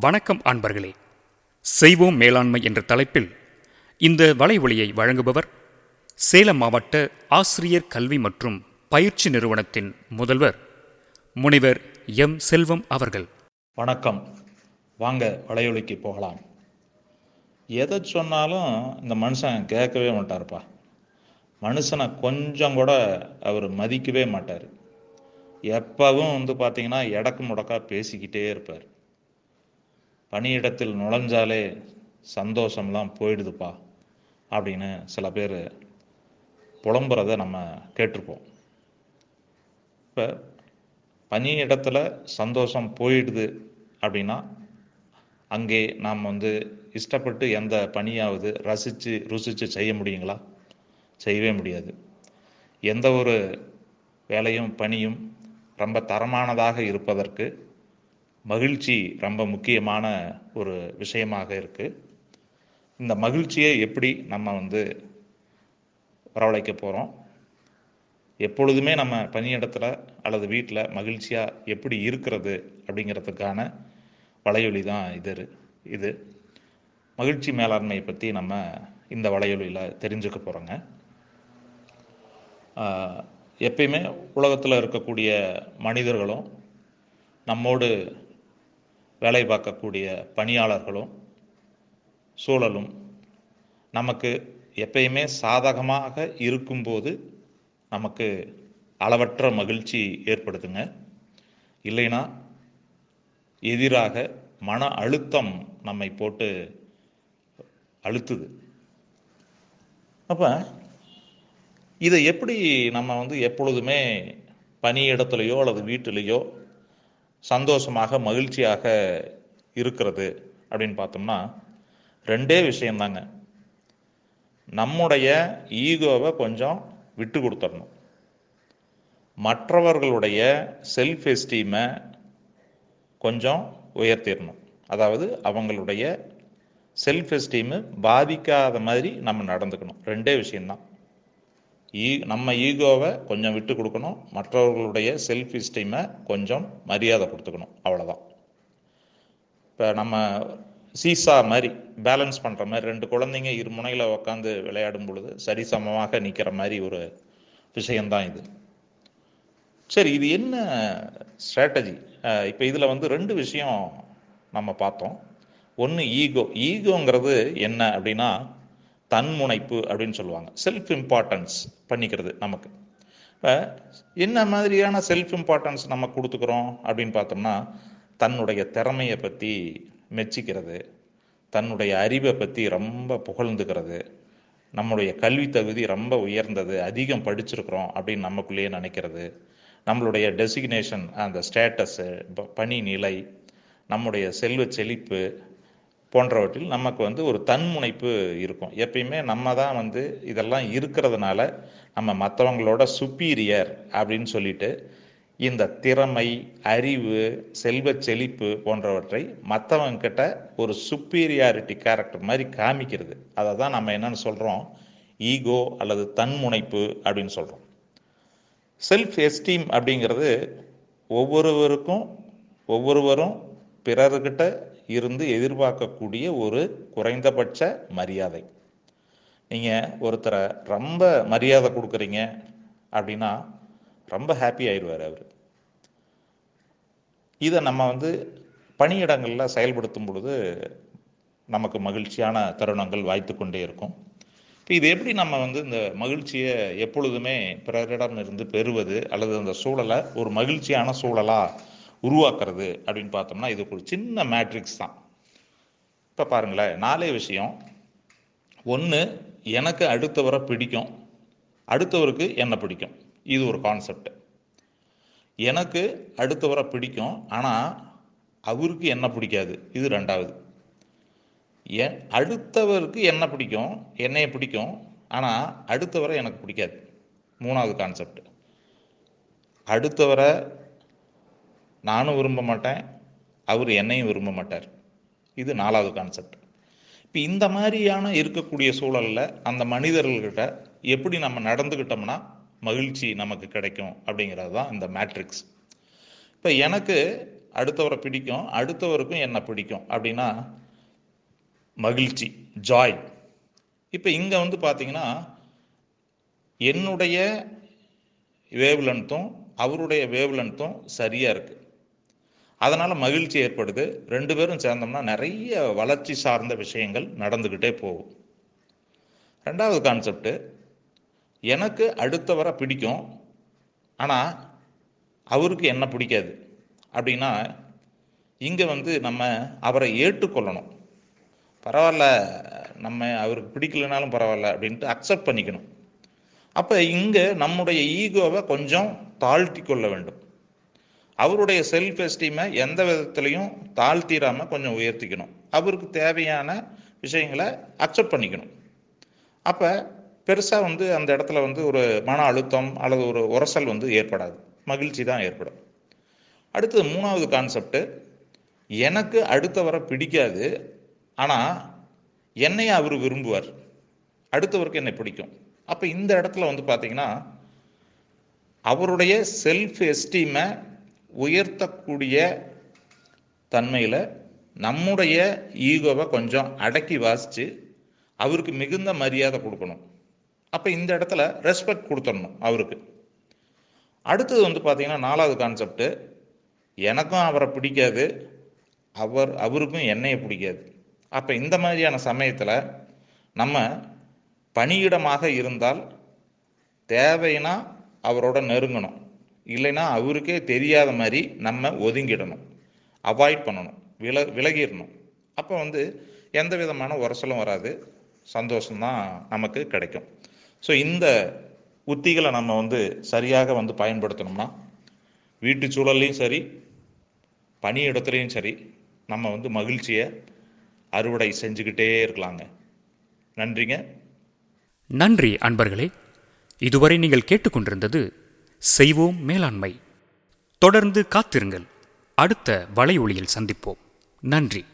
வணக்கம் அன்பர்களே. செய்வோம் மேலாண்மை என்ற தலைப்பில் இந்த வலைவொலியை வழங்குபவர் சேலம் மாவட்ட ஆசிரியர் கல்வி மற்றும் பயிற்சி நிறுவனத்தின் முதல்வர் முனைவர் எம். செல்வம் அவர்கள். வணக்கம். வாங்க வலையொலிக்கு போகலாம். எதை சொன்னாலும் இந்த மனுஷன் கேட்கவே மாட்டார்ப்பா. மனுஷனை கொஞ்சம் கூட அவர் மதிக்கவே மாட்டார். எப்பவும் வந்து பார்த்தீங்கன்னா எடக்கு முடக்கா பேசிக்கிட்டே இருப்பார். பணியிடத்தில் நுழைஞ்சாலே சந்தோஷம்லாம் போயிடுதுப்பா அப்படின்னு சில பேர் புலம்புறத நம்ம கேட்டிருப்போம். இப்போ பணியிடத்தில் சந்தோஷம் போயிடுது அப்படின்னா அங்கே நாம் வந்து இஷ்டப்பட்டு எந்த பணியாவது ரசித்து ருசித்து செய்ய முடியுங்களா? செய்யவே முடியாது. எந்த ஒரு வேலையும் பணியும் ரொம்ப தரமானதாக இருப்பதற்கு மகிழ்ச்சி ரொம்ப முக்கியமான ஒரு விஷயமாக இருக்குது இந்த மகிழ்ச்சியை எப்படி நம்ம வந்து வரவழைக்க போகிறோம் எப்பொழுதுமே நம்ம பணியிடத்தில் அல்லது வீட்டில் மகிழ்ச்சியாக எப்படி இருக்கிறது அப்படிங்கிறதுக்கான வலையொலி தான் இது இது. மகிழ்ச்சி மேலாண்மையை பற்றி நம்ம இந்த வலையொலியில் தெரிஞ்சுக்க போகிறோங்க எப்பயுமே உலகத்தில் இருக்கக்கூடிய மனிதர்களும் நம்மோடு வேலை பார்க்கக்கூடிய பணியாளர்களும் சூழலும் நமக்கு எப்பயுமே சாதகமாக இருக்கும்போது நமக்கு அளவற்ற மகிழ்ச்சி ஏற்படுத்துங்க இல்லைன்னா எதிராக மன அழுத்தம் நம்மை போட்டு அழுத்துது. அப்போ இதை எப்படி நம்ம வந்து எப்பொழுதுமே பணியிடத்துலையோ அல்லது வீட்டிலேயோ சந்தோஷமாக மகிழ்ச்சியாக இருக்கிறது அப்படின்னு பார்த்தோம்னா ரெண்டே விஷயந்தாங்க. நம்முடைய ஈகோவை கொஞ்சம் விட்டு கொடுத்துடணும். மற்றவர்களுடைய செல்ஃப் எஸ்டீமை கொஞ்சம் உயர்த்திடணும். அதாவது அவங்களுடைய செல்ஃப் எஸ்டீமு பாதிக்காத மாதிரி நம்ம நடந்துக்கணும். ரெண்டே விஷயம்தான் ஈ நம்ம ஈகோவை கொஞ்சம் விட்டு கொடுக்கணும். மற்றவர்களுடைய செல்ஃப் இஸ்டீமை கொஞ்சம் மரியாதை கொடுத்துக்கணும். அவ்வளோதான் இப்போ நம்ம சீசா மாதிரி பேலன்ஸ் பண்ணுற மாதிரி ரெண்டு குழந்தைங்க இரு முனையில் உட்காந்து விளையாடும் பொழுது சரிசமமாக நிற்கிற மாதிரி ஒரு விஷயம்தான் இது. சரி இது என்ன ஸ்ட்ராட்டஜி இப்போ இதில் வந்து ரெண்டு விஷயம் நம்ம பார்த்தோம். ஒன்று ஈகோ. ஈகோங்கிறது என்ன அப்படின்னா தன்முனைப்பு அப்படின்னு சொல்லுவாங்க. செல்ஃப் இம்பார்ட்டன்ஸ் பண்ணிக்கிறது நமக்கு. இப்போ என்ன மாதிரியான செல்ஃப் இம்பார்ட்டன்ஸ் நம்ம கொடுத்துக்கிறோம் அப்படின்னு பார்த்தோம்னா தன்னுடைய திறமையை பற்றி மெச்சிக்கிறது தன்னுடைய அறிவை பற்றி ரொம்ப புகழ்ந்துக்கிறது நம்முடைய கல்வி தகுதி ரொம்ப உயர்ந்தது அதிகம் படிச்சிருக்கிறோம் அப்படின்னு நமக்குள்ளேயே நினைக்கிறது நம்மளுடைய டெசிக்னேஷன் அந்த ஸ்டேட்டஸு பணி நிலை நம்முடைய செல்வ செழிப்பு போன்றவற்றில் நமக்கு வந்து ஒரு தன்முனைப்பு இருக்கும். எப்பயுமே நம்ம தான் வந்து இதெல்லாம் இருக்கிறதுனால நம்ம மற்றவங்களோட சுப்பீரியர் அப்படின்னு சொல்லிட்டு இந்த திறமை அறிவு செல்வ செழிப்பு போன்றவற்றை மற்றவங்கிட்ட ஒரு சுப்பீரியாரிட்டி கேரக்டர் மாதிரி காமிக்கிறது. அதை தான் நம்ம என்னன்னு சொல்கிறோம் ஈகோ அல்லது தன்முனைப்பு அப்படின்னு சொல்கிறோம் செல்ஃப் எஸ்டீம் அப்படிங்கிறது ஒவ்வொருவருக்கும் ஒவ்வொருவரும் பிறர்கிட்ட இருந்து எதிர்பார்க்கக்கூடிய ஒரு குறைந்தபட்ச மரியாதை. நீங்கள் ஒருத்தரை ரொம்ப மரியாதை கொடுக்குறீங்க அப்படின்னா ரொம்ப ஹாப்பி ஆயிடுவார் அவர். இதை நம்ம வந்து பணியிடங்களில் செயல்படுத்தும் பொழுது நமக்கு மகிழ்ச்சியான தருணங்கள் வாய்த்து கொண்டே இருக்கும். இப்போ இது எப்படி நம்ம வந்து இந்த மகிழ்ச்சியை எப்பொழுதுமே பிறரிடம் இருந்து பெறுவது அல்லது அந்த சூழலை ஒரு மகிழ்ச்சியான சூழலாக உருவாக்குறது அப்படின்னு பார்த்தோம்னா இது ஒரு சின்ன மேட்ரிக்ஸ் தான். இப்போ பாருங்களேன் நாலே விஷயம். ஒன்று எனக்கு அடுத்தவரை பிடிக்கும். அடுத்தவருக்கு என்ன பிடிக்கும். இது ஒரு கான்செப்ட் எனக்கு அடுத்தவரை பிடிக்கும் ஆனால் அவருக்கு என்ன பிடிக்காது. இது ரெண்டாவது. என் அடுத்தவருக்கு என்ன பிடிக்கும் என்னைய பிடிக்கும் ஆனால் அடுத்தவரை எனக்கு பிடிக்காது. மூணாவது கான்செப்ட் அடுத்தவரை நானும் விரும்ப மாட்டேன் அவர் என்னையும் விரும்ப மாட்டார். இது நாலாவது கான்செப்ட் இப்போ இந்த மாதிரியான இருக்கக்கூடிய சூழலில் அந்த மனிதர்கள்கிட்ட எப்படி நம்ம நடந்துக்கிட்டோம்னா மகிழ்ச்சி நமக்கு கிடைக்கும் அப்படிங்கிறது தான் இந்த மேட்ரிக்ஸ் இப்போ எனக்கு அடுத்தவரை பிடிக்கும் அடுத்தவருக்கும் என்ன பிடிக்கும் அப்படின்னா மகிழ்ச்சி ஜாய் இப்போ இங்கே வந்து பார்த்தீங்கன்னா என்னுடைய வேவ்லென்த்தும் அவருடைய வேவ்லென்த்தும் சரியாக இருக்குது அதனால் மகிழ்ச்சி ஏற்படுது. ரெண்டு பேரும் சேர்ந்தோம்னா நிறைய வளர்ச்சி சார்ந்த விஷயங்கள் நடந்துக்கிட்டே போகும். ரெண்டாவது கான்செப்ட்டு எனக்கு அடுத்தவரை பிடிக்கும். ஆனால் அவருக்கு என்ன பிடிக்காது? அப்படின்னா இங்கே வந்து நம்ம அவரை ஏற்றுக்கொள்ளணும். பரவாயில்ல நம்ம அவருக்கு பிடிக்கலனாலும் பரவாயில்ல அப்படின்ட்டு அக்செப்ட் பண்ணிக்கணும். அப்போ இங்கே நம்முடைய ஈகோவை கொஞ்சம் தாழ்த்தி கொள்ள வேண்டும். அவருடைய செல்ஃப் எஸ்டீமை எந்த விதத்துலையும் தாழ்த்திடாமல் கொஞ்சம் உயர்த்திக்கணும். அவருக்கு தேவையான விஷயங்களை அக்செப்ட் பண்ணிக்கணும். அப்போ பெருசாக வந்து அந்த இடத்துல வந்து ஒரு மன அழுத்தம் அல்லது ஒரு உரசல் வந்து ஏற்படாது. மகிழ்ச்சி தான் ஏற்படும். அடுத்தது மூணாவது கான்செப்ட் எனக்கு அடுத்தவரை பிடிக்காது ஆனால் என்னையும் அவர் விரும்புவார். அடுத்தவருக்கு என்னை பிடிக்கும். அப்போ இந்த இடத்துல வந்து பார்த்தீங்கன்னா அவருடைய செல்ஃப் எஸ்டீமை உயர்த்தக்கூடிய தன்மையில் நம்முடைய ஈகோவை கொஞ்சம் அடக்கி வாசித்து அவருக்கு மிகுந்த மரியாதை கொடுக்கணும். அப்போ இந்த இடத்துல ரெஸ்பெக்ட் கொடுத்துடணும் அவருக்கு. அடுத்தது வந்து பார்த்தீங்கன்னா நாலாவது கான்செப்ட்டு எனக்கும் அவரை பிடிக்காது அவர் அவருக்கும் என்னையை பிடிக்காது. அப்போ இந்த மாதிரியான சமயத்தில் நம்ம பணியிடமாக இருந்தால் தேவைன்னா அவரோட நெருங்கணும். இல்லைன்னா அவருக்கே தெரியாத மாதிரி நம்ம ஒதுங்கிடணும். அவாய்ட் பண்ணணும். வில விலகிடணும். அப்போ வந்து எந்த விதமான உரசலும் வராது. சந்தோஷம்தான் நமக்கு கிடைக்கும். ஸோ இந்த உத்திகளை நம்ம வந்து சரியாக வந்து பயன்படுத்தணும்னா வீட்டு சூழல்லையும் சரி பணி இடத்துலையும் சரி நம்ம வந்து மகிழ்ச்சியை அறுவடை செஞ்சுக்கிட்டே இருக்கலாங்க. நன்றிங்க. நன்றி அன்பர்களே. இதுவரை நீங்கள் கேட்டுக்கொண்டிருந்தது செய்வோம் மேலாண்மை. தொடர்ந்து காத்திருங்கள். அடுத்த வலையொளியில் சந்திப்போம். நன்றி.